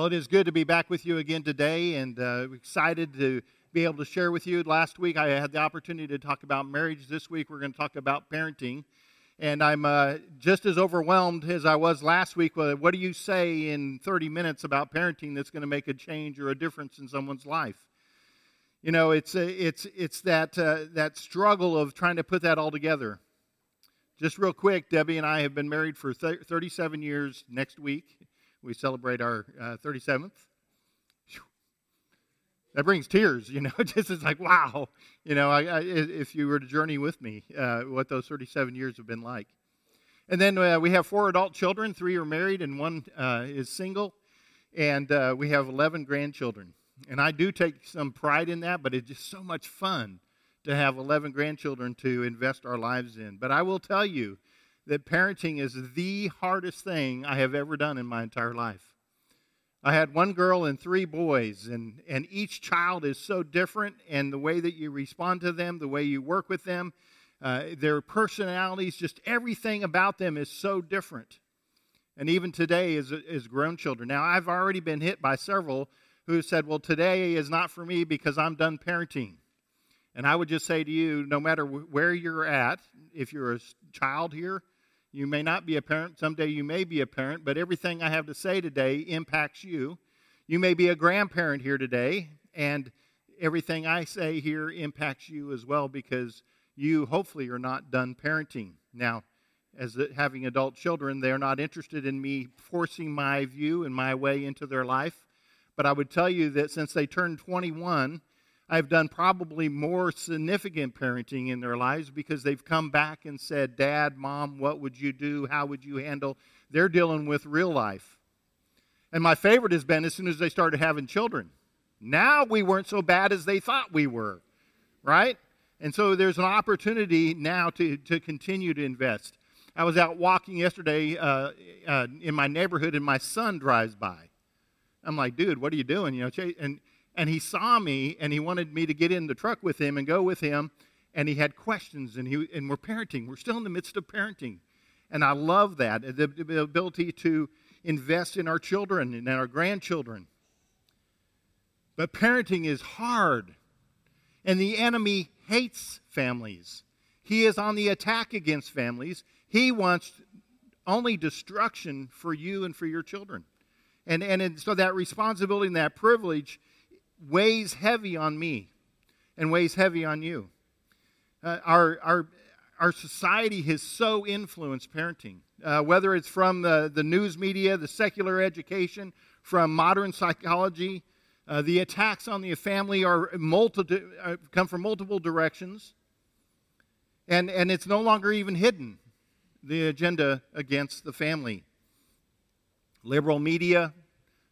Well, it is good to be back with you again today and uh, excited to be able to share with you. Last week I had the opportunity to talk about marriage. This week we're going to talk about parenting. And I'm uh, just as overwhelmed as I was last week. With, What do you say in 30 minutes about parenting that's going to make a change or a difference in someone's life? You know, it's, uh, it's, it's that, uh, that struggle of trying to put that all together. Just real quick, Debbie and I have been married for 37 years next week we celebrate our uh, 37th. That brings tears, you know. just it's like, wow, you know, I, I, if you were to journey with me, uh, what those 37 years have been like. And then uh, we have four adult children. Three are married, and one uh, is single. And uh, we have 11 grandchildren. And I do take some pride in that, but it's just so much fun to have 11 grandchildren to invest our lives in. But I will tell you, that parenting is the hardest thing I have ever done in my entire life. I had one girl and three boys, and, and each child is so different, and the way that you respond to them, the way you work with them, uh, their personalities, just everything about them is so different. And even today, as, as grown children. Now, I've already been hit by several who said, Well, today is not for me because I'm done parenting. And I would just say to you no matter where you're at, if you're a child here, you may not be a parent. Someday you may be a parent, but everything I have to say today impacts you. You may be a grandparent here today, and everything I say here impacts you as well because you hopefully are not done parenting. Now, as having adult children, they're not interested in me forcing my view and my way into their life. But I would tell you that since they turned 21, I've done probably more significant parenting in their lives because they've come back and said, Dad, Mom, what would you do? How would you handle? They're dealing with real life. And my favorite has been as soon as they started having children. Now we weren't so bad as they thought we were, right? And so there's an opportunity now to, to continue to invest. I was out walking yesterday uh, uh, in my neighborhood, and my son drives by. I'm like, dude, what are you doing? You know, and and he saw me and he wanted me to get in the truck with him and go with him and he had questions and he and we're parenting. We're still in the midst of parenting. And i love that the, the ability to invest in our children and our grandchildren. But parenting is hard and the enemy hates families. He is on the attack against families. He wants only destruction for you and for your children. And, and so that responsibility and that privilege weighs heavy on me and weighs heavy on you. Uh, our, our, our society has so influenced parenting, uh, whether it's from the, the news media, the secular education, from modern psychology. Uh, the attacks on the family are multi- uh, come from multiple directions, and, and it's no longer even hidden, the agenda against the family. Liberal media,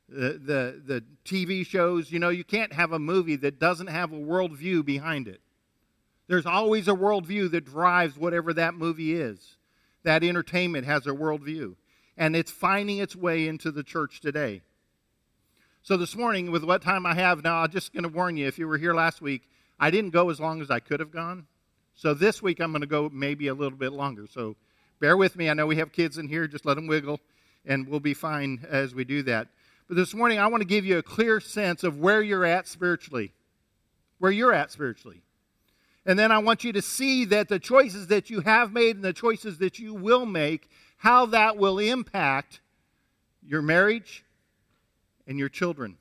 the, the, the TV shows, you know, you can't have a movie that doesn't have a worldview behind it. There's always a worldview that drives whatever that movie is. That entertainment has a worldview. And it's finding its way into the church today. So this morning, with what time I have now, I'm just going to warn you if you were here last week, I didn't go as long as I could have gone. So this week, I'm going to go maybe a little bit longer. So bear with me. I know we have kids in here. Just let them wiggle, and we'll be fine as we do that. But this morning, I want to give you a clear sense of where you're at spiritually. Where you're at spiritually. And then I want you to see that the choices that you have made and the choices that you will make, how that will impact your marriage and your children.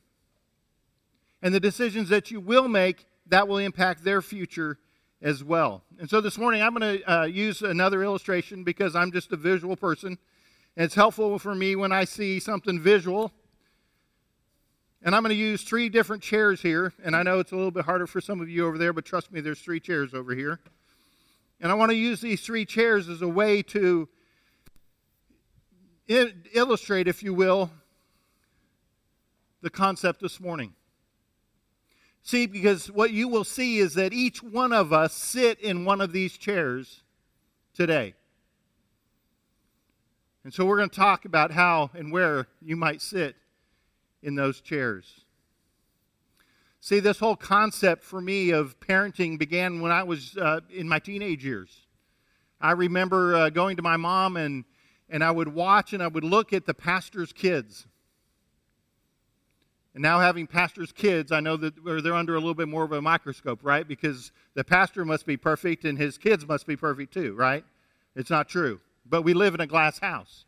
And the decisions that you will make, that will impact their future as well. And so this morning, I'm going to uh, use another illustration because I'm just a visual person. And it's helpful for me when I see something visual and I'm going to use three different chairs here. And I know it's a little bit harder for some of you over there, but trust me, there's three chairs over here. And I want to use these three chairs as a way to illustrate, if you will, the concept this morning. See, because what you will see is that each one of us sit in one of these chairs today. And so we're going to talk about how and where you might sit in those chairs. See, this whole concept for me of parenting began when I was uh, in my teenage years. I remember uh, going to my mom and, and I would watch and I would look at the pastor's kids. And now, having pastors' kids, I know that they're under a little bit more of a microscope, right? Because the pastor must be perfect and his kids must be perfect too, right? It's not true. But we live in a glass house.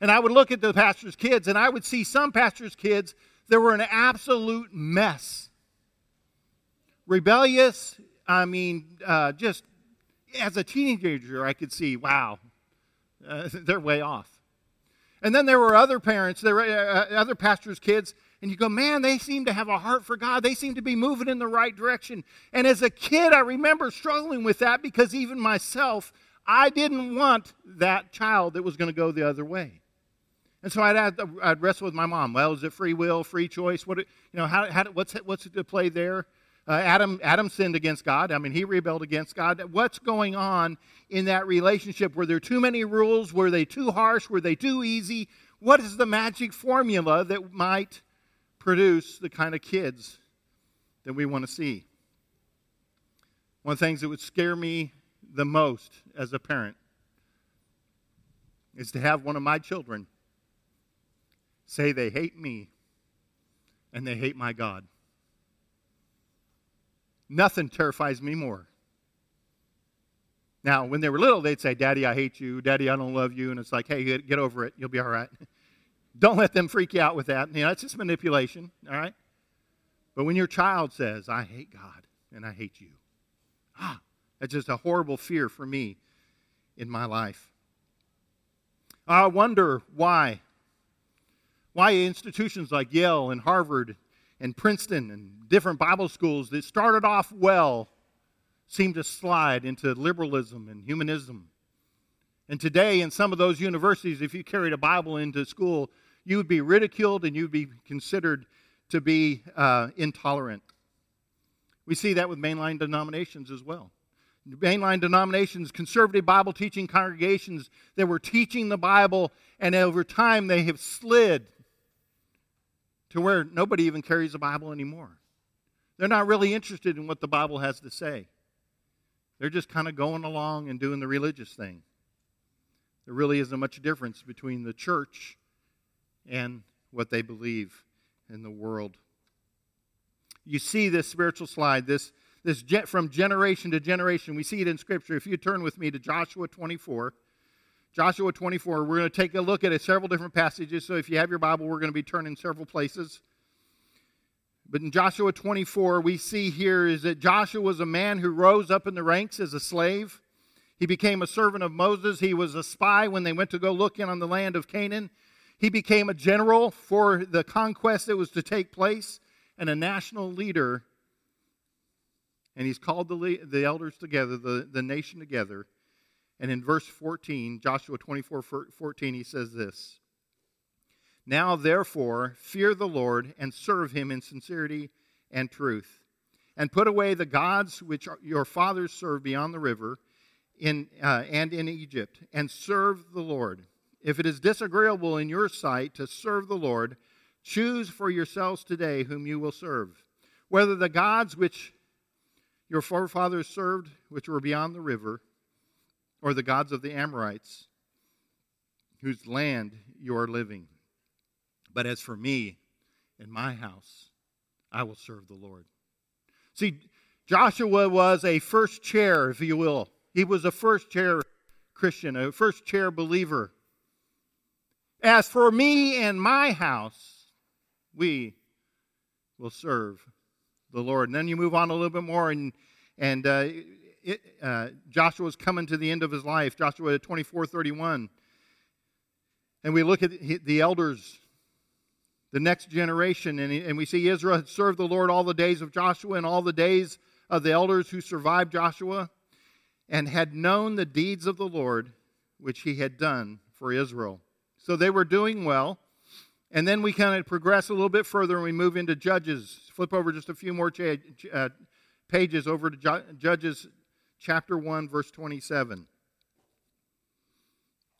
And I would look at the pastor's kids and I would see some pastors' kids that were an absolute mess. Rebellious, I mean, uh, just as a teenager, I could see, wow, uh, they're way off. And then there were other parents, there were uh, other pastors' kids and you go, man, they seem to have a heart for God. They seem to be moving in the right direction. And as a kid, I remember struggling with that because even myself, I didn't want that child that was going to go the other way. And so I'd, I'd wrestle with my mom. Well, is it free will, free choice? What, you know, how, how, what's, what's the play there? Uh, Adam, Adam sinned against God. I mean, he rebelled against God. What's going on in that relationship? Were there too many rules? Were they too harsh? Were they too easy? What is the magic formula that might produce the kind of kids that we want to see. One of the things that would scare me the most as a parent is to have one of my children say they hate me and they hate my God. Nothing terrifies me more. Now, when they were little, they'd say, Daddy, I hate you. Daddy, I don't love you. And it's like, hey, get over it. You'll be all right. Don't let them freak you out with that. You know, it's just manipulation, all right? But when your child says, I hate God and I hate you, ah, that's just a horrible fear for me in my life. I wonder why. Why institutions like Yale and Harvard and Princeton and different Bible schools that started off well seem to slide into liberalism and humanism. And today, in some of those universities, if you carried a Bible into school, you would be ridiculed and you'd be considered to be uh, intolerant. We see that with mainline denominations as well. Mainline denominations, conservative Bible teaching congregations that were teaching the Bible, and over time they have slid to where nobody even carries a Bible anymore. They're not really interested in what the Bible has to say. They're just kind of going along and doing the religious thing. There really isn't much difference between the church and what they believe in the world. You see this spiritual slide, this, this from generation to generation. We see it in Scripture. If you turn with me to Joshua 24, Joshua 24, we're going to take a look at it, several different passages. So if you have your Bible, we're going to be turning several places. But in Joshua 24, we see here is that Joshua was a man who rose up in the ranks as a slave. He became a servant of Moses. He was a spy when they went to go look in on the land of Canaan. He became a general for the conquest that was to take place and a national leader. And he's called the, the elders together, the, the nation together. And in verse 14, Joshua 24 14, he says this Now therefore, fear the Lord and serve him in sincerity and truth. And put away the gods which your fathers served beyond the river in, uh, and in Egypt, and serve the Lord. If it is disagreeable in your sight to serve the Lord, choose for yourselves today whom you will serve, whether the gods which your forefathers served, which were beyond the river, or the gods of the Amorites, whose land you are living. But as for me and my house, I will serve the Lord. See, Joshua was a first chair, if you will. He was a first chair Christian, a first chair believer. As for me and my house, we will serve the Lord. And then you move on a little bit more, and, and uh, it, uh, Joshua's coming to the end of his life, Joshua 24 31. And we look at the elders, the next generation, and, and we see Israel had served the Lord all the days of Joshua and all the days of the elders who survived Joshua, and had known the deeds of the Lord which he had done for Israel. So they were doing well. And then we kind of progress a little bit further and we move into Judges. Flip over just a few more cha- uh, pages over to Ju- Judges chapter 1, verse 27.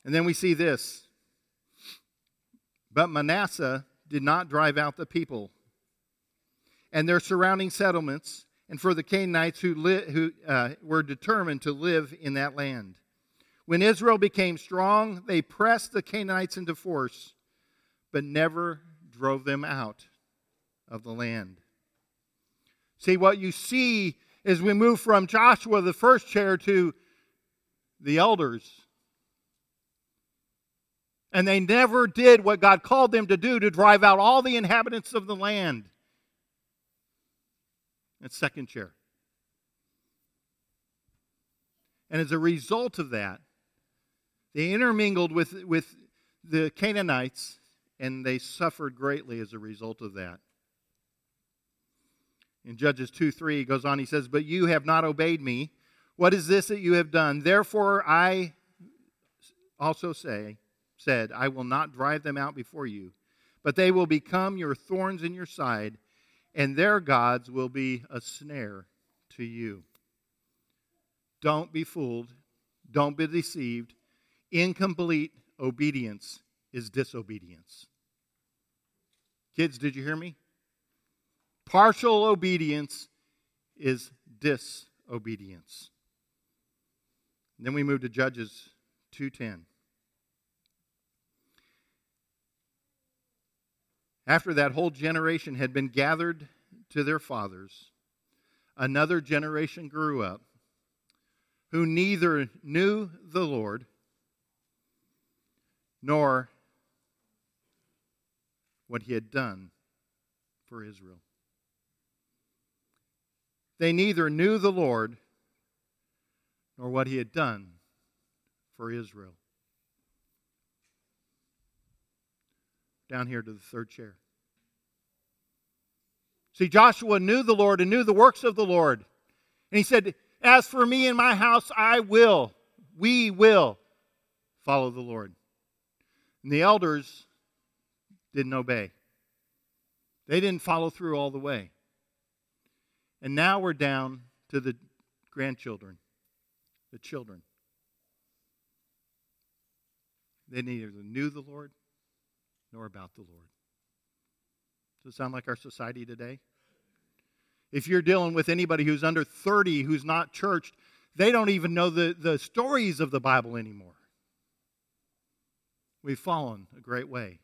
And then we see this. But Manasseh did not drive out the people and their surrounding settlements, and for the Canaanites who, li- who uh, were determined to live in that land. When Israel became strong, they pressed the Canaanites into force, but never drove them out. of the land. See, what you see as we move from Joshua, the first chair, to the elders. And they never did what God called them to do to drive out all the inhabitants of the land. That's second chair. And as a result of that, they intermingled with, with the Canaanites and they suffered greatly as a result of that. In Judges 2 3, he goes on, he says, But you have not obeyed me. What is this that you have done? Therefore, I also say, said, I will not drive them out before you, but they will become your thorns in your side, and their gods will be a snare to you. Don't be fooled. Don't be deceived. Incomplete obedience is disobedience. Kids, did you hear me? Partial obedience is disobedience. then we move to Judges 2:10. After that whole generation had been gathered to their fathers, another generation grew up who neither knew the Lord nor what he had done for Israel. They neither knew the Lord nor what he had done for Israel. Down here to the third chair. See, Joshua knew the Lord and knew the works of the Lord. And he said, As for me and my house, I will, we will follow the Lord. And the elders didn't obey, they didn't follow through all the way. And now we're down to the grandchildren, the children. They neither knew the Lord nor about the Lord. Does it sound like our society today? If you're dealing with anybody who's under 30 who's not churched, they don't even know the, the stories of the Bible anymore. We've fallen a great way.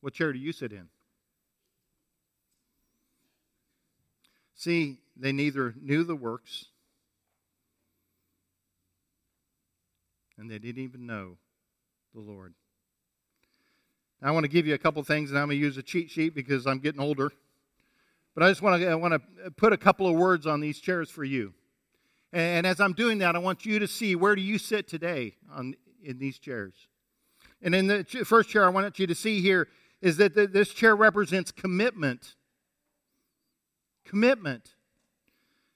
What chair do you sit in? See, they neither knew the works and they didn't even know the Lord. Now, I want to give you a couple things, and I'm going to use a cheat sheet because I'm getting older. But I just want to, I want to put a couple of words on these chairs for you. And as I'm doing that, I want you to see where do you sit today on, in these chairs. And in the first chair, I want you to see here is that this chair represents commitment. Commitment.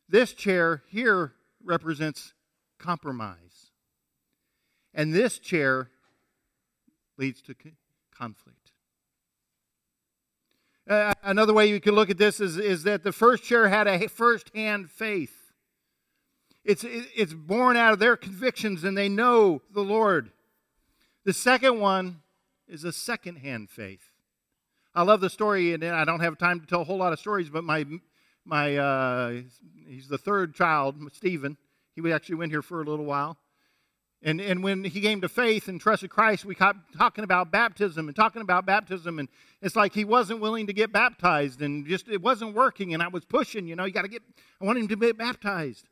This chair here represents compromise. And this chair leads to conflict. Uh, another way you can look at this is, is that the first chair had a first hand faith. It's, it's born out of their convictions and they know the Lord. The second one is a second hand faith. I love the story, and I don't have time to tell a whole lot of stories, but my, my uh, he's the third child, Stephen. He actually went here for a little while. And, and when he came to faith and trusted Christ, we kept talking about baptism and talking about baptism. And it's like he wasn't willing to get baptized and just it wasn't working. And I was pushing, you know, you got to get, I want him to get baptized.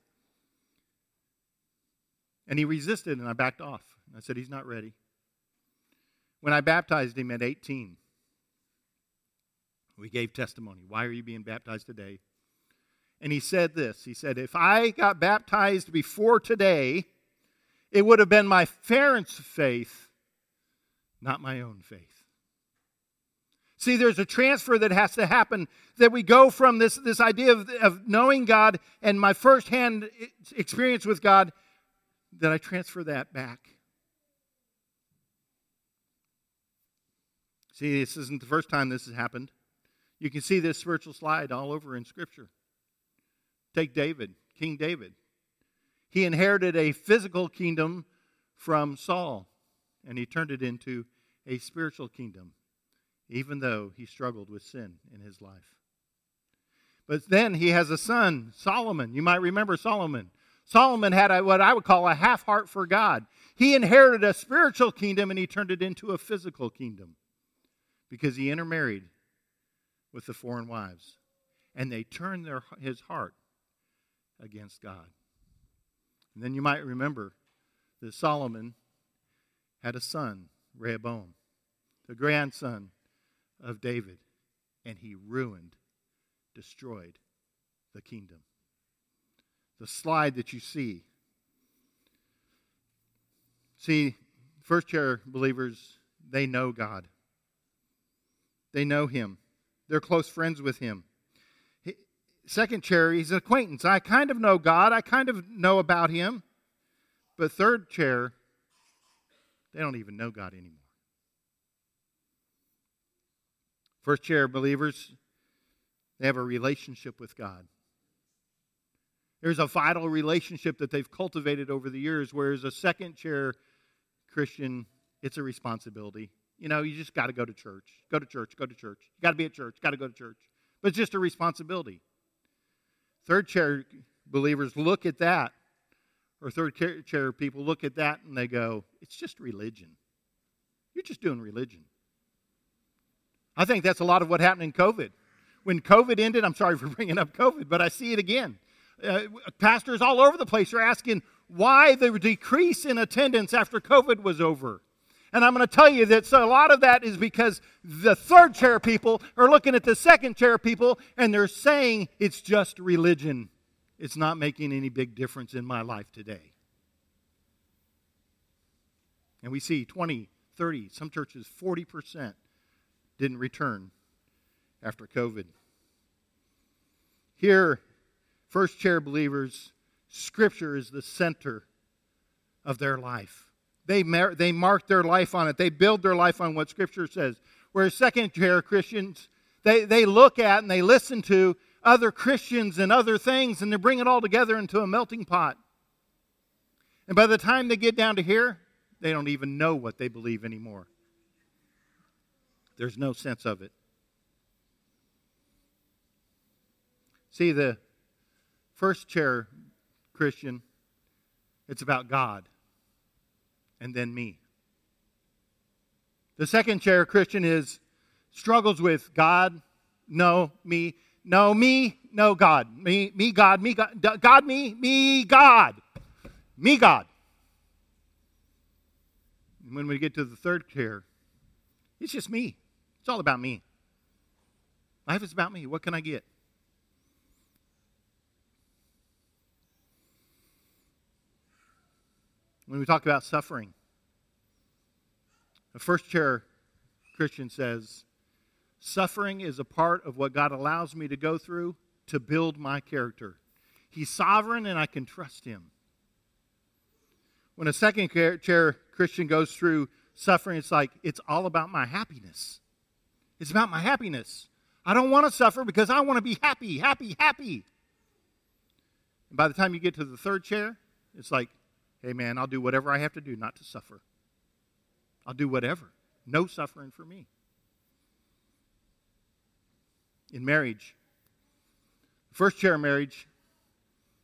And he resisted and I backed off. I said, he's not ready. When I baptized him at 18, we gave testimony. Why are you being baptized today? And he said this He said, If I got baptized before today, it would have been my parents' faith, not my own faith. See, there's a transfer that has to happen that we go from this, this idea of, of knowing God and my firsthand experience with God, that I transfer that back. See, this isn't the first time this has happened. You can see this spiritual slide all over in Scripture. Take David, King David. He inherited a physical kingdom from Saul, and he turned it into a spiritual kingdom, even though he struggled with sin in his life. But then he has a son, Solomon. You might remember Solomon. Solomon had a, what I would call a half heart for God. He inherited a spiritual kingdom and he turned it into a physical kingdom because he intermarried with the foreign wives, and they turned their, his heart against God. And then you might remember that Solomon had a son, Rehoboam, the grandson of David, and he ruined, destroyed the kingdom. The slide that you see. See, first chair believers, they know God. They know Him. They're close friends with Him. Second chair, he's an acquaintance. I kind of know God. I kind of know about Him. But third chair, they don't even know God anymore. First chair believers, they have a relationship with God. There's a vital relationship that they've cultivated over the years, whereas a second chair Christian, it's a responsibility. You know, you just got to go to church. Go to church, go to church. You got to be at church, got to go to church. But it's just a responsibility. Third chair believers look at that, or third chair people look at that and they go, it's just religion. You're just doing religion. I think that's a lot of what happened in COVID. When COVID ended, I'm sorry for bringing up COVID, but I see it again. Uh, pastors all over the place are asking why the decrease in attendance after COVID was over. And I'm going to tell you that so a lot of that is because the third chair people are looking at the second chair people and they're saying it's just religion. It's not making any big difference in my life today. And we see 20, 30, some churches 40% didn't return after COVID. Here, first chair believers, Scripture is the center of their life. They, mar- they mark their life on it. They build their life on what Scripture says. Whereas second chair Christians, they, they look at and they listen to other Christians and other things, and they bring it all together into a melting pot. And by the time they get down to here, they don't even know what they believe anymore. There's no sense of it. See, the first chair Christian, it's about God and then me. The second chair Christian is struggles with God, no, me, no, me, no, God. Me, me, God, me, God, God, me, me, God. Me, God. And when we get to the third chair, it's just me. It's all about me. Life is about me. What can I get? When we talk about suffering. The first chair Christian says, Suffering is a part of what God allows me to go through to build my character. He's sovereign and I can trust him. When a second chair Christian goes through suffering, it's like, it's all about my happiness. It's about my happiness. I don't want to suffer because I want to be happy, happy, happy. And by the time you get to the third chair, it's like, Hey, man, I'll do whatever I have to do not to suffer. I'll do whatever. No suffering for me. In marriage, first chair marriage,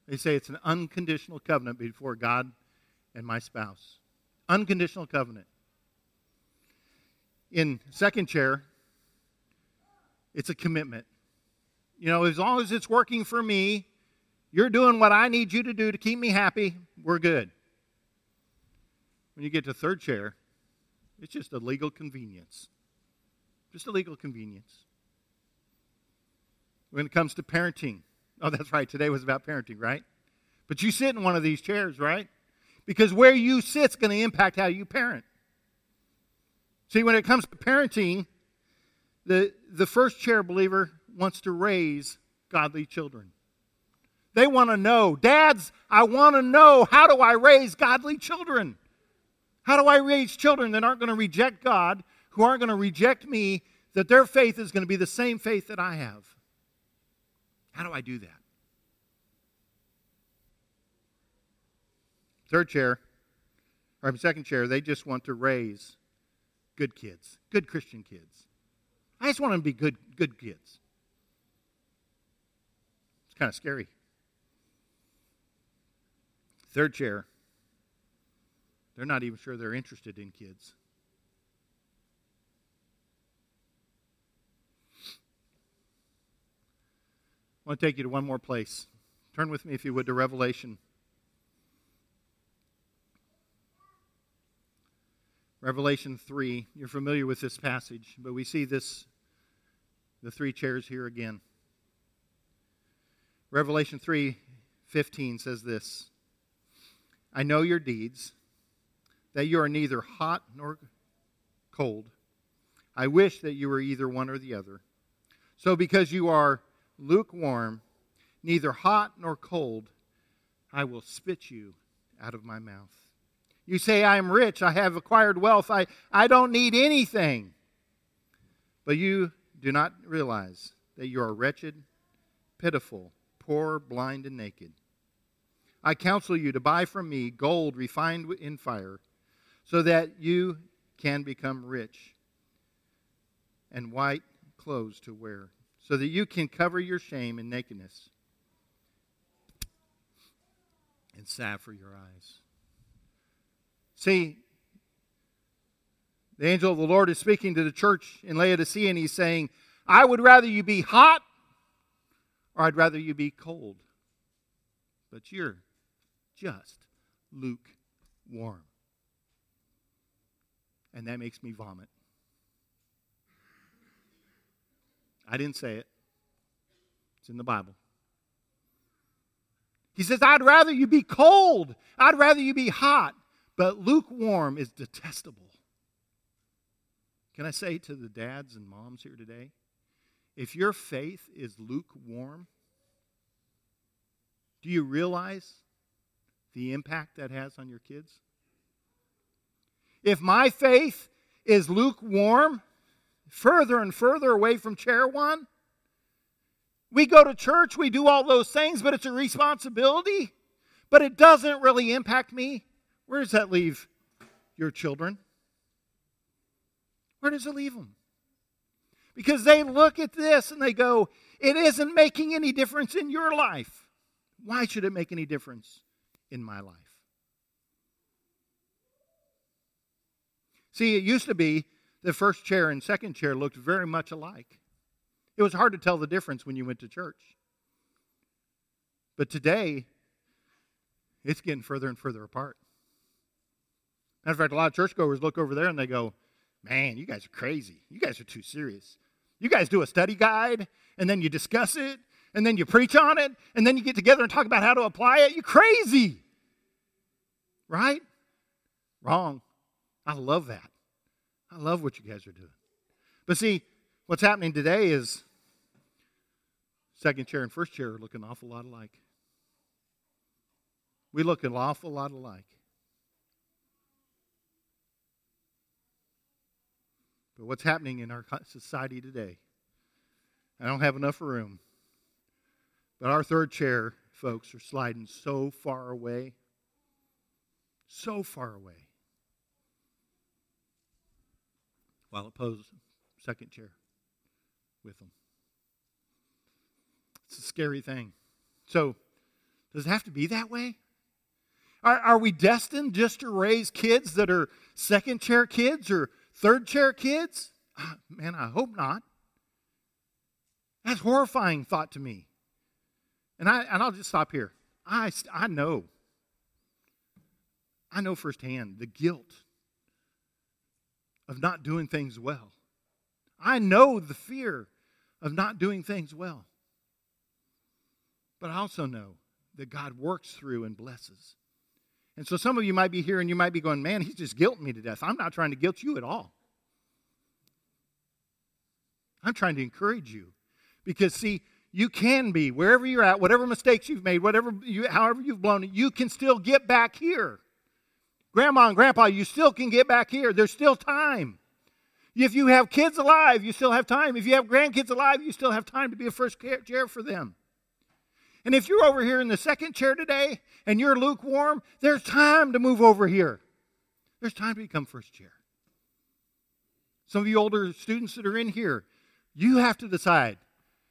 they say it's an unconditional covenant before God and my spouse. Unconditional covenant. In second chair, it's a commitment. You know, as long as it's working for me, you're doing what I need you to do to keep me happy, we're good. When you get to third chair, it's just a legal convenience. Just a legal convenience. When it comes to parenting, oh, that's right, today was about parenting, right? But you sit in one of these chairs, right? Because where you sit is going to impact how you parent. See, when it comes to parenting, the, the first chair believer wants to raise godly children. They want to know, dads, I want to know how do I raise godly children? How do I raise children that aren't going to reject God, who aren't going to reject me, that their faith is going to be the same faith that I have? How do I do that? Third chair, or second chair, they just want to raise good kids, good Christian kids. I just want them to be good, good kids. It's kind of scary. Third chair, they're not even sure they're interested in kids. I want to take you to one more place. Turn with me, if you would, to Revelation. Revelation 3. You're familiar with this passage, but we see this, the three chairs here again. Revelation 3:15 says this I know your deeds, that you are neither hot nor cold. I wish that you were either one or the other. So, because you are lukewarm, neither hot nor cold, I will spit you out of my mouth. You say, I am rich, I have acquired wealth, I, I don't need anything. But you do not realize that you are wretched, pitiful, poor, blind, and naked. I counsel you to buy from me gold refined in fire, so that you can become rich, and white clothes to wear, so that you can cover your shame and nakedness, and salve for your eyes. See, the angel of the Lord is speaking to the church in Laodicea, and he's saying, I would rather you be hot, or I'd rather you be cold. But you're just lukewarm. And that makes me vomit. I didn't say it, it's in the Bible. He says, I'd rather you be cold, I'd rather you be hot, but lukewarm is detestable. Can I say to the dads and moms here today, if your faith is lukewarm, do you realize the impact that has on your kids? If my faith is lukewarm, further and further away from chair one, we go to church, we do all those things, but it's a responsibility, but it doesn't really impact me. Where does that leave your children? Where does it leave them? Because they look at this and they go, it isn't making any difference in your life. Why should it make any difference in my life. See, it used to be the first chair and second chair looked very much alike. It was hard to tell the difference when you went to church. But today, it's getting further and further apart. Matter of fact, a lot of churchgoers look over there and they go, Man, you guys are crazy. You guys are too serious. You guys do a study guide and then you discuss it and then you preach on it, and then you get together and talk about how to apply it, you're crazy. Right? Wrong. I love that. I love what you guys are doing. But see, what's happening today is second chair and first chair are looking an awful lot alike. We look an awful lot alike. But what's happening in our society today? I don't have enough room. But our third chair, folks, are sliding so far away. So far away. While opposed, second chair with them. It's a scary thing. So, does it have to be that way? Are, are we destined just to raise kids that are second chair kids or third chair kids? Uh, man, I hope not. That's horrifying thought to me. And, I, and I'll just stop here. I, I know. I know firsthand the guilt of not doing things well. I know the fear of not doing things well. But I also know that God works through and blesses. And so some of you might be here and you might be going, man, he's just guilting me to death. I'm not trying to guilt you at all. I'm trying to encourage you. Because, see, you can be wherever you're at, whatever mistakes you've made, whatever you, however you've blown it, you can still get back here. Grandma and grandpa, you still can get back here. There's still time. If you have kids alive, you still have time. If you have grandkids alive, you still have time to be a first chair for them. And if you're over here in the second chair today and you're lukewarm, there's time to move over here. There's time to become first chair. Some of you older students that are in here, you have to decide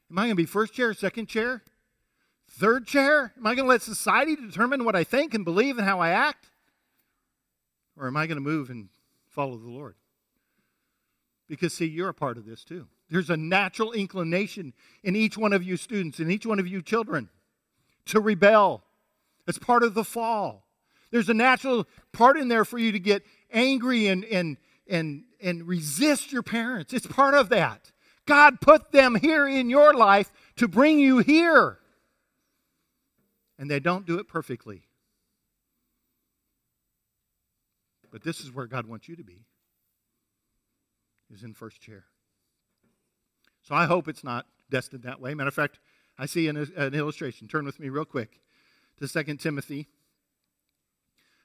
Am I going to be first chair, second chair, third chair? Am I going to let society determine what I think and believe and how I act? Or am I going to move and follow the Lord? Because, see, you're a part of this too. There's a natural inclination in each one of you students, in each one of you children, to rebel. It's part of the fall. There's a natural part in there for you to get angry and, and, and, and resist your parents. It's part of that. God put them here in your life to bring you here. And they don't do it perfectly. But this is where God wants you to be. Is in first chair. So I hope it's not destined that way. Matter of fact, I see an, an illustration. Turn with me real quick to 2 Timothy.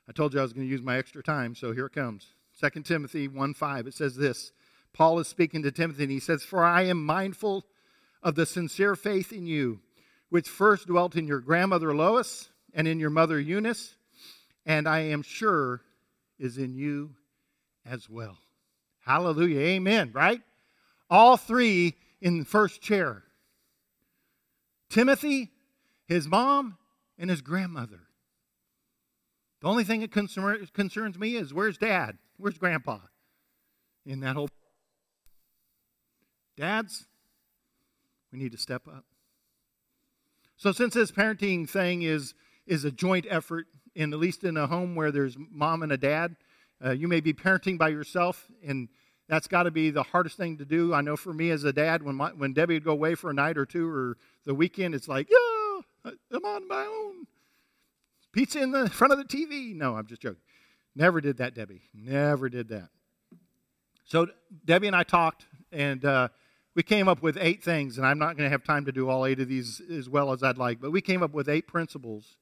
I told you I was going to use my extra time, so here it comes. 2 Timothy 1 5. It says this Paul is speaking to Timothy, and he says, For I am mindful of the sincere faith in you, which first dwelt in your grandmother Lois and in your mother Eunice, and I am sure is in you as well. Hallelujah. Amen, right? All three in the first chair Timothy, his mom, and his grandmother. The only thing that concerns me is where's dad? Where's grandpa? In that whole. Dads, we need to step up. So, since this parenting thing is, is a joint effort, in at least in a home where there's mom and a dad, uh, you may be parenting by yourself, and that's got to be the hardest thing to do. I know for me as a dad, when, my, when Debbie would go away for a night or two or the weekend, it's like, yeah, I'm on my own. Pizza in the front of the TV. No, I'm just joking. Never did that, Debbie. Never did that. So Debbie and I talked, and uh, we came up with eight things, and I'm not going to have time to do all eight of these as well as I'd like, but we came up with eight principles,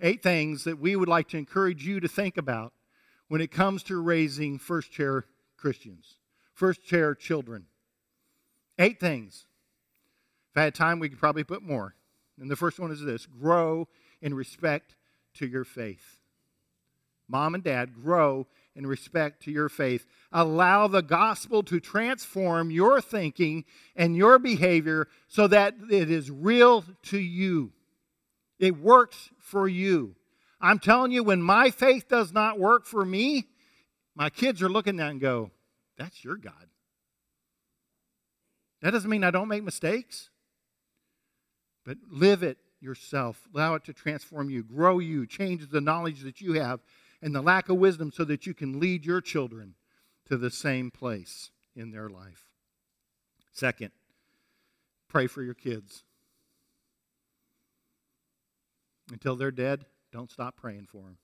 eight things that we would like to encourage you to think about when it comes to raising first chair Christians, first chair children. Eight things. If I had time, we could probably put more. And the first one is this grow in respect to your faith. Mom and dad, grow in respect to your faith. Allow the gospel to transform your thinking and your behavior so that it is real to you. It works for you. I'm telling you, when my faith does not work for me, my kids are looking at that and go, That's your God. That doesn't mean I don't make mistakes, but live it yourself. Allow it to transform you, grow you, change the knowledge that you have and the lack of wisdom so that you can lead your children to the same place in their life. Second, pray for your kids. Until they're dead, don't stop praying for them.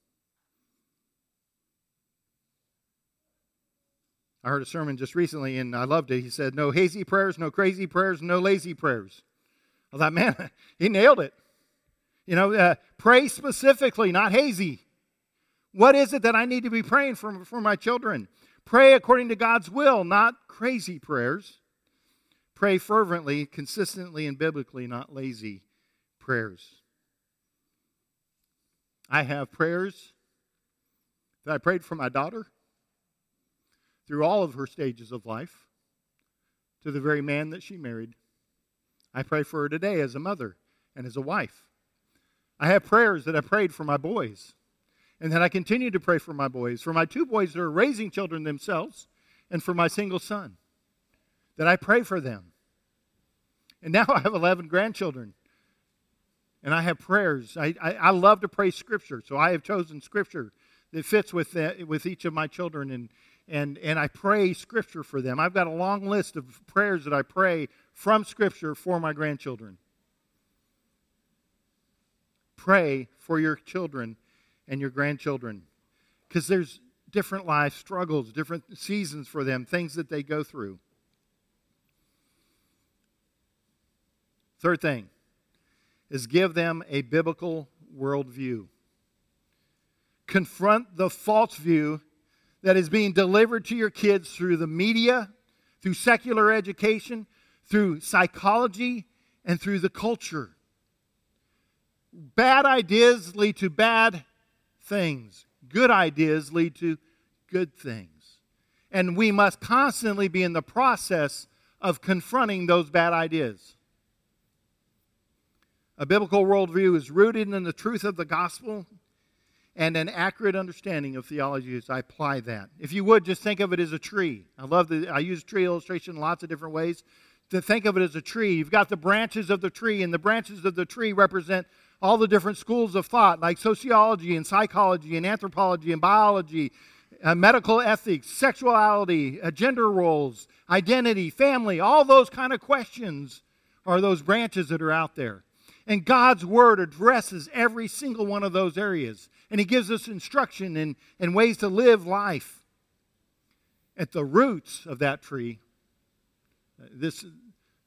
I heard a sermon just recently and I loved it. He said, No hazy prayers, no crazy prayers, no lazy prayers. I thought, man, he nailed it. You know, uh, pray specifically, not hazy. What is it that I need to be praying for, for my children? Pray according to God's will, not crazy prayers. Pray fervently, consistently, and biblically, not lazy prayers. I have prayers that I prayed for my daughter through all of her stages of life to the very man that she married. I pray for her today as a mother and as a wife. I have prayers that I prayed for my boys and that I continue to pray for my boys, for my two boys that are raising children themselves, and for my single son, that I pray for them. And now I have 11 grandchildren. And I have prayers. I, I, I love to pray Scripture, so I have chosen Scripture that fits with, with each of my children, and, and, and I pray Scripture for them. I've got a long list of prayers that I pray from Scripture for my grandchildren. Pray for your children and your grandchildren because there's different life struggles, different seasons for them, things that they go through. Third thing is give them a biblical worldview. Confront the false view that is being delivered to your kids through the media, through secular education, through psychology, and through the culture. Bad ideas lead to bad things. Good ideas lead to good things. And we must constantly be in the process of confronting those bad ideas. A biblical worldview is rooted in the truth of the gospel. and an accurate understanding of theology as I apply that. If you would, just think of it as a tree. I love the, I use tree illustration in lots of different ways. To think of it as a tree, you've got the branches of the tree, and the branches of the tree represent all the different schools of thought, like sociology and psychology and anthropology and biology, uh, medical ethics, sexuality, uh, gender roles, identity, family, all those kind of questions are those branches that are out there. And God's Word addresses every single one of those areas. And He gives us instruction and, and ways to live life. At the roots of that tree, this,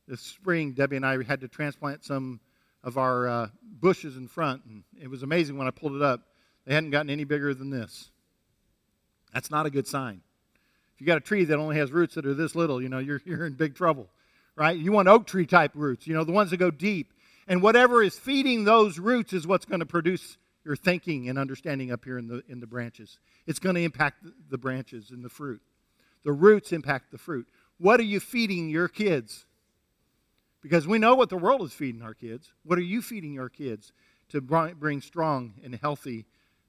this spring, Debbie and I had to transplant some of our uh, bushes in front. And it was amazing when I pulled it up. They hadn't gotten any bigger than this. That's not a good sign. If you got a tree that only has roots that are this little, you know, you're, you're in big trouble, right? You want oak tree type roots, you know, the ones that go deep. And whatever is feeding those roots is what's going to produce your thinking and understanding up here in the, in the branches. It's going to impact the branches and the fruit. The roots impact the fruit. What are you feeding your kids? Because we know what the world is feeding our kids. What are you feeding your kids to bring strong and healthy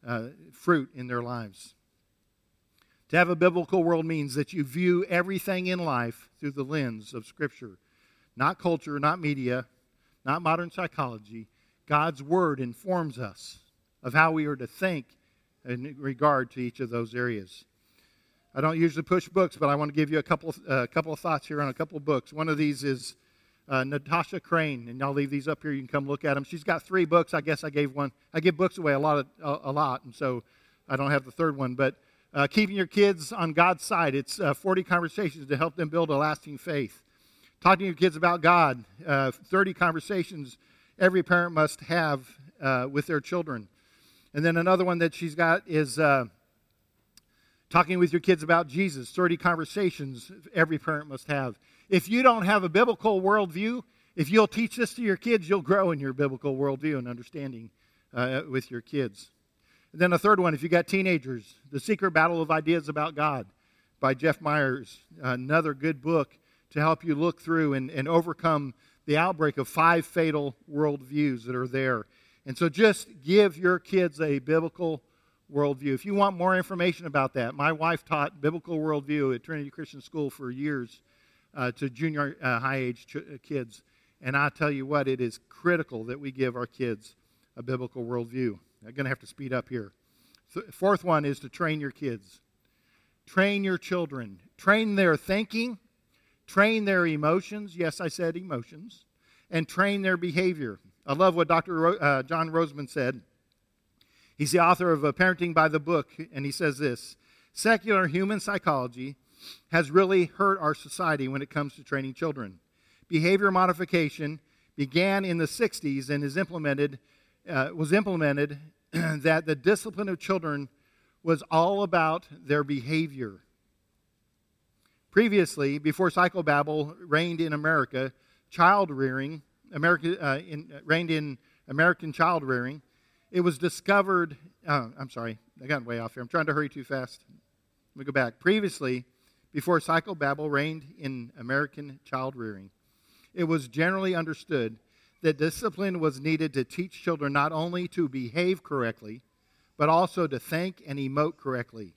uh, fruit in their lives? To have a biblical world means that you view everything in life through the lens of Scripture, not culture, not media, not modern psychology. God's Word informs us of how we are to think in regard to each of those areas. I don't usually push books, but I want to give you a couple, uh, couple of thoughts here on a couple of books. One of these is uh, Natasha Crain, and I'll leave these up here. You can come look at them. She's got three books. I guess I gave one. I give books away a lot, of, a, a lot, and so I don't have the third one. But uh, keeping your kids on God's side. It's uh, 40 conversations to help them build a lasting faith. Talking to your kids about God. Uh, 30 conversations every parent must have uh, with their children. And then another one that she's got is uh, talking with your kids about Jesus. 30 conversations every parent must have. If you don't have a biblical worldview, if you'll teach this to your kids, you'll grow in your biblical worldview and understanding uh, with your kids. And then a third one, if you've got teenagers, The Secret Battle of Ideas About God by Jeff Myers, another good book to help you look through and, and overcome the outbreak of five fatal worldviews that are there. And so just give your kids a biblical worldview. If you want more information about that, my wife taught biblical worldview at Trinity Christian School for years uh, to junior uh, high age ch- uh, kids. And I tell you what, it is critical that we give our kids a biblical worldview. I'm going to have to speed up here. fourth one is to train your kids. Train your children. Train their thinking. Train their emotions. Yes, I said emotions. And train their behavior. I love what Dr. Ro- uh, John Rosemond said. He's the author of Parenting by the Book, and he says this Secular human psychology has really hurt our society when it comes to training children. Behavior modification began in the 60s and is implemented uh, was implemented that the discipline of children was all about their behavior. Previously, before psychobabble reigned in America, child rearing, America, uh, in, uh, reigned in American child rearing, it was discovered. Uh, I'm sorry, I got way off here. I'm trying to hurry too fast. Let me go back. Previously, before psychobabble reigned in American child rearing, it was generally understood that discipline was needed to teach children not only to behave correctly, but also to think and emote correctly.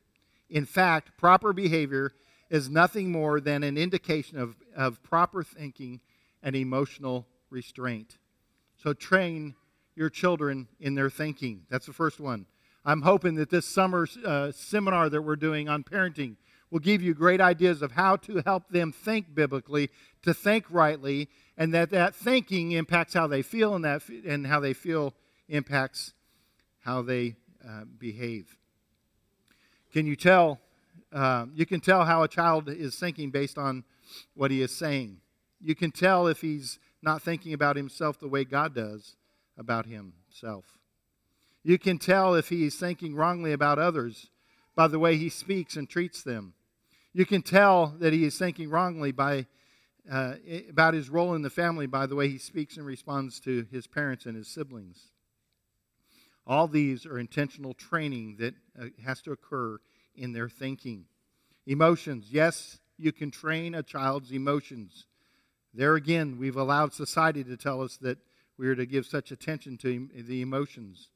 In fact, proper behavior is nothing more than an indication of, of proper thinking and emotional restraint. So train your children in their thinking. That's the first one. I'm hoping that this summer uh, seminar that we're doing on parenting will give you great ideas of how to help them think biblically, to think rightly, and that that thinking impacts how they feel, and that and how they feel impacts how they uh, behave. Can you tell? Uh, you can tell how a child is thinking based on what he is saying. You can tell if he's not thinking about himself the way God does about himself. You can tell if he's thinking wrongly about others by the way he speaks and treats them. You can tell that he is thinking wrongly by, uh, about his role in the family by the way he speaks and responds to his parents and his siblings. All these are intentional training that uh, has to occur in their thinking. Emotions. Yes, you can train a child's emotions. There again, we've allowed society to tell us that we are to give such attention to the emotions.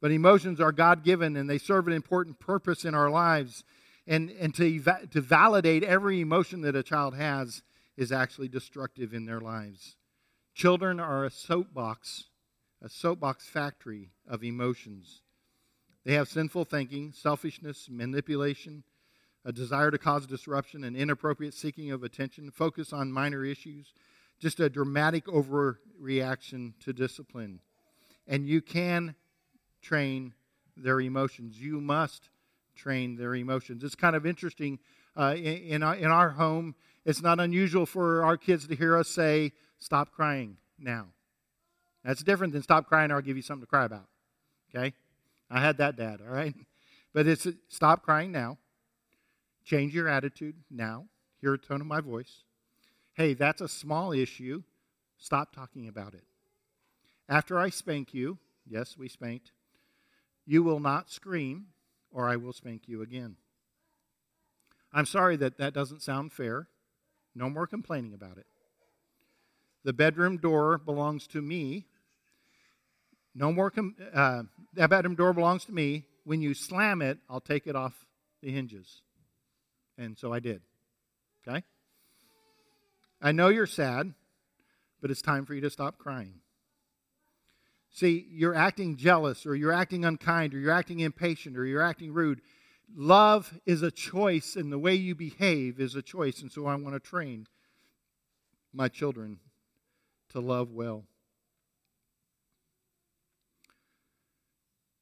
But emotions are God given and they serve an important purpose in our lives. And, and to, eva- to validate every emotion that a child has is actually destructive in their lives. Children are a soapbox, a soapbox factory of emotions. They have sinful thinking, selfishness, manipulation, a desire to cause disruption, an inappropriate seeking of attention, focus on minor issues, just a dramatic overreaction to discipline. And you can train their emotions. You must train their emotions. It's kind of interesting. Uh, in, in our, in our home, it's not unusual for our kids to hear us say, Stop crying now. That's different than stop crying or I'll give you something to cry about. Okay? I had that dad, all right? But it's stop crying now. Change your attitude now. Hear a tone of my voice. Hey, that's a small issue. Stop talking about it. After I spank you, yes, we spanked, you will not scream, or I will spank you again. I'm sorry that that doesn't sound fair. No more complaining about it. The bedroom door belongs to me. No more, com- uh, that bedroom door belongs to me. When you slam it, I'll take it off the hinges. And so I did. Okay? I know you're sad, but it's time for you to stop crying. See, you're acting jealous, or you're acting unkind, or you're acting impatient, or you're acting rude. Love is a choice, and the way you behave is a choice. And so I want to train my children to love well.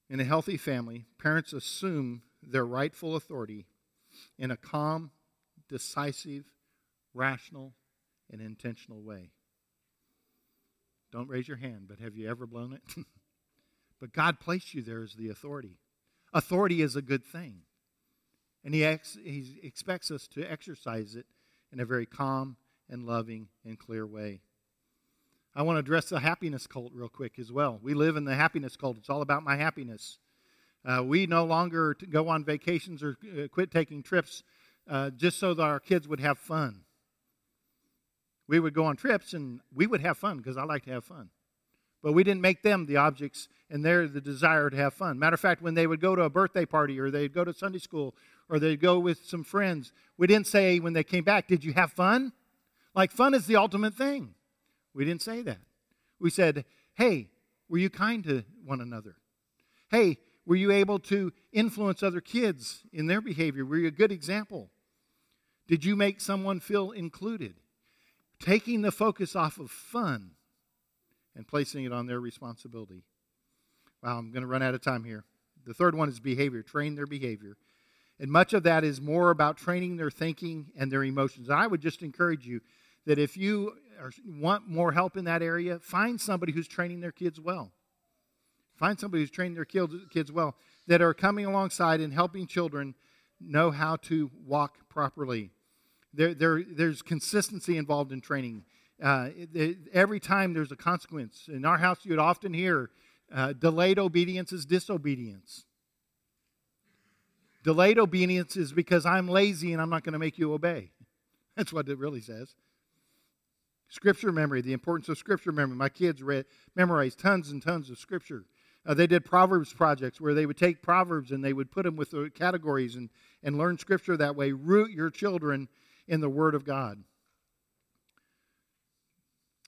In a healthy family, parents assume their rightful authority in a calm, decisive, rational, and intentional way. Don't raise your hand, but have you ever blown it? but God placed you there as the authority. Authority is a good thing. And he, ex- he expects us to exercise it in a very calm and loving and clear way. I want to address the happiness cult real quick as well. We live in the happiness cult. It's all about my happiness. Uh, we no longer go on vacations or uh, quit taking trips uh, just so that our kids would have fun. We would go on trips and we would have fun because I like to have fun. But we didn't make them the objects and they're the desire to have fun. Matter of fact, when they would go to a birthday party or they'd go to Sunday school or they'd go with some friends, we didn't say when they came back, Did you have fun? Like, fun is the ultimate thing. We didn't say that. We said, Hey, were you kind to one another? Hey, were you able to influence other kids in their behavior? Were you a good example? Did you make someone feel included? Taking the focus off of fun and placing it on their responsibility. Wow, I'm going to run out of time here. The third one is behavior, train their behavior. And much of that is more about training their thinking and their emotions. And I would just encourage you that if you want more help in that area, find somebody who's training their kids well. Find somebody who's training their kids well that are coming alongside and helping children know how to walk properly. There, there, there's consistency involved in training. Uh, it, every time there's a consequence. In our house, you would often hear uh, delayed obedience is disobedience. Delayed obedience is because I'm lazy and I'm not going to make you obey. That's what it really says. Scripture memory, the importance of scripture memory. My kids read, memorized tons and tons of scripture. Uh, they did Proverbs projects where they would take Proverbs and they would put them with the categories and, and learn Scripture that way. Root your children in the Word of God.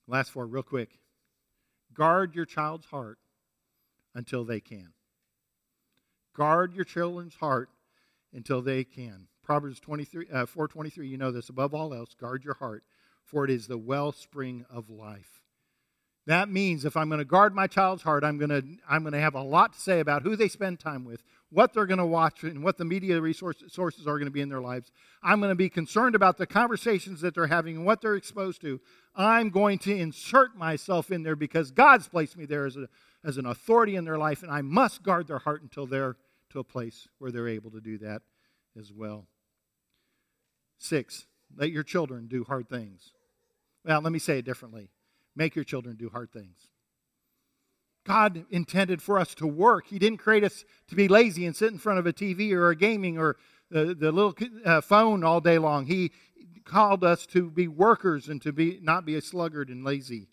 Last four, real quick. Guard your child's heart until they can. Guard your children's heart until they can. Proverbs 23, uh, 4.23, you know this. Above all else, guard your heart, for it is the wellspring of life. That means if I'm going to guard my child's heart, I'm going to, I'm going to have a lot to say about who they spend time with, what they're going to watch, and what the media resources sources are going to be in their lives. I'm going to be concerned about the conversations that they're having and what they're exposed to. I'm going to insert myself in there because God's placed me there as, a, as an authority in their life, and I must guard their heart until they're to a place where they're able to do that as well. Six, let your children do hard things. Well, let me say it differently make your children do hard things. God intended for us to work. He didn't create us to be lazy and sit in front of a TV or a gaming or the, the little uh, phone all day long. He called us to be workers and to be not be a sluggard and lazy.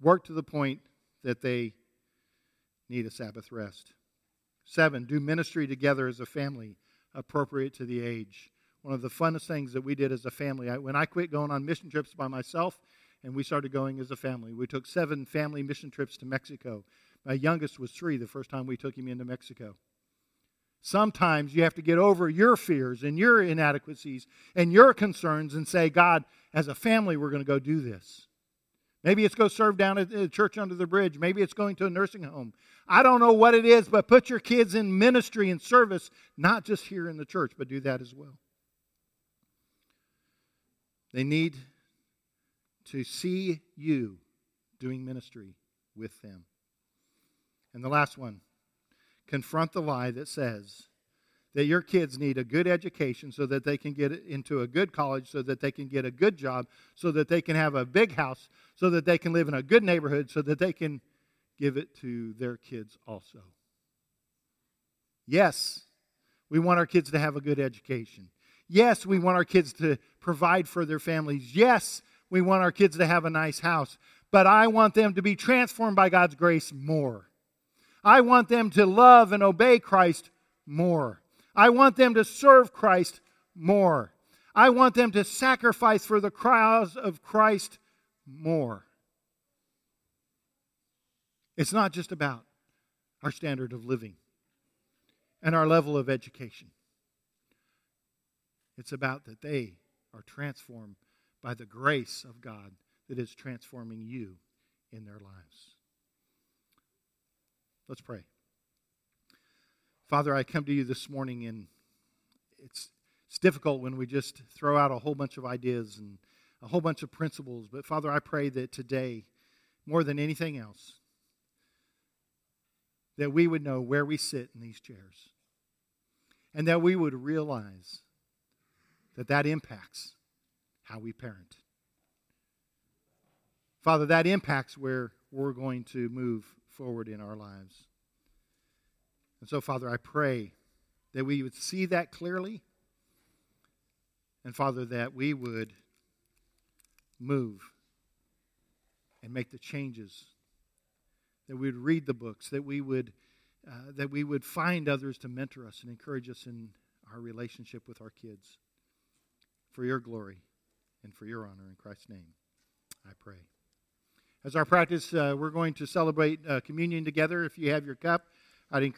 Work to the point that they need a Sabbath rest. Seven, do ministry together as a family appropriate to the age. One of the funnest things that we did as a family, I, when I quit going on mission trips by myself and we started going as a family, we took seven family mission trips to Mexico. My youngest was three the first time we took him into Mexico. Sometimes you have to get over your fears and your inadequacies and your concerns and say, God, as a family, we're going to go do this. Maybe it's go serve down at the church under the bridge. Maybe it's going to a nursing home. I don't know what it is, but put your kids in ministry and service, not just here in the church, but do that as well. They need to see you doing ministry with them. And the last one confront the lie that says that your kids need a good education so that they can get into a good college, so that they can get a good job, so that they can have a big house, so that they can live in a good neighborhood, so that they can give it to their kids also. Yes, we want our kids to have a good education. Yes, we want our kids to provide for their families. Yes, we want our kids to have a nice house. But I want them to be transformed by God's grace more. I want them to love and obey Christ more. I want them to serve Christ more. I want them to sacrifice for the cause of Christ more. It's not just about our standard of living and our level of education. It's about that they are transformed by the grace of God that is transforming you in their lives. Let's pray. Father, I come to you this morning, and it's, it's difficult when we just throw out a whole bunch of ideas and a whole bunch of principles. But Father, I pray that today, more than anything else, that we would know where we sit in these chairs and that we would realize that that impacts how we parent. Father, that impacts where we're going to move forward in our lives. And so, Father, I pray that we would see that clearly. And, Father, that we would move and make the changes. That we would read the books, that we would, uh, that we would find others to mentor us and encourage us in our relationship with our kids. For your glory and for your honor. In Christ's name, I pray. As our practice, uh, we're going to celebrate uh, communion together. If you have your cup, I'd encourage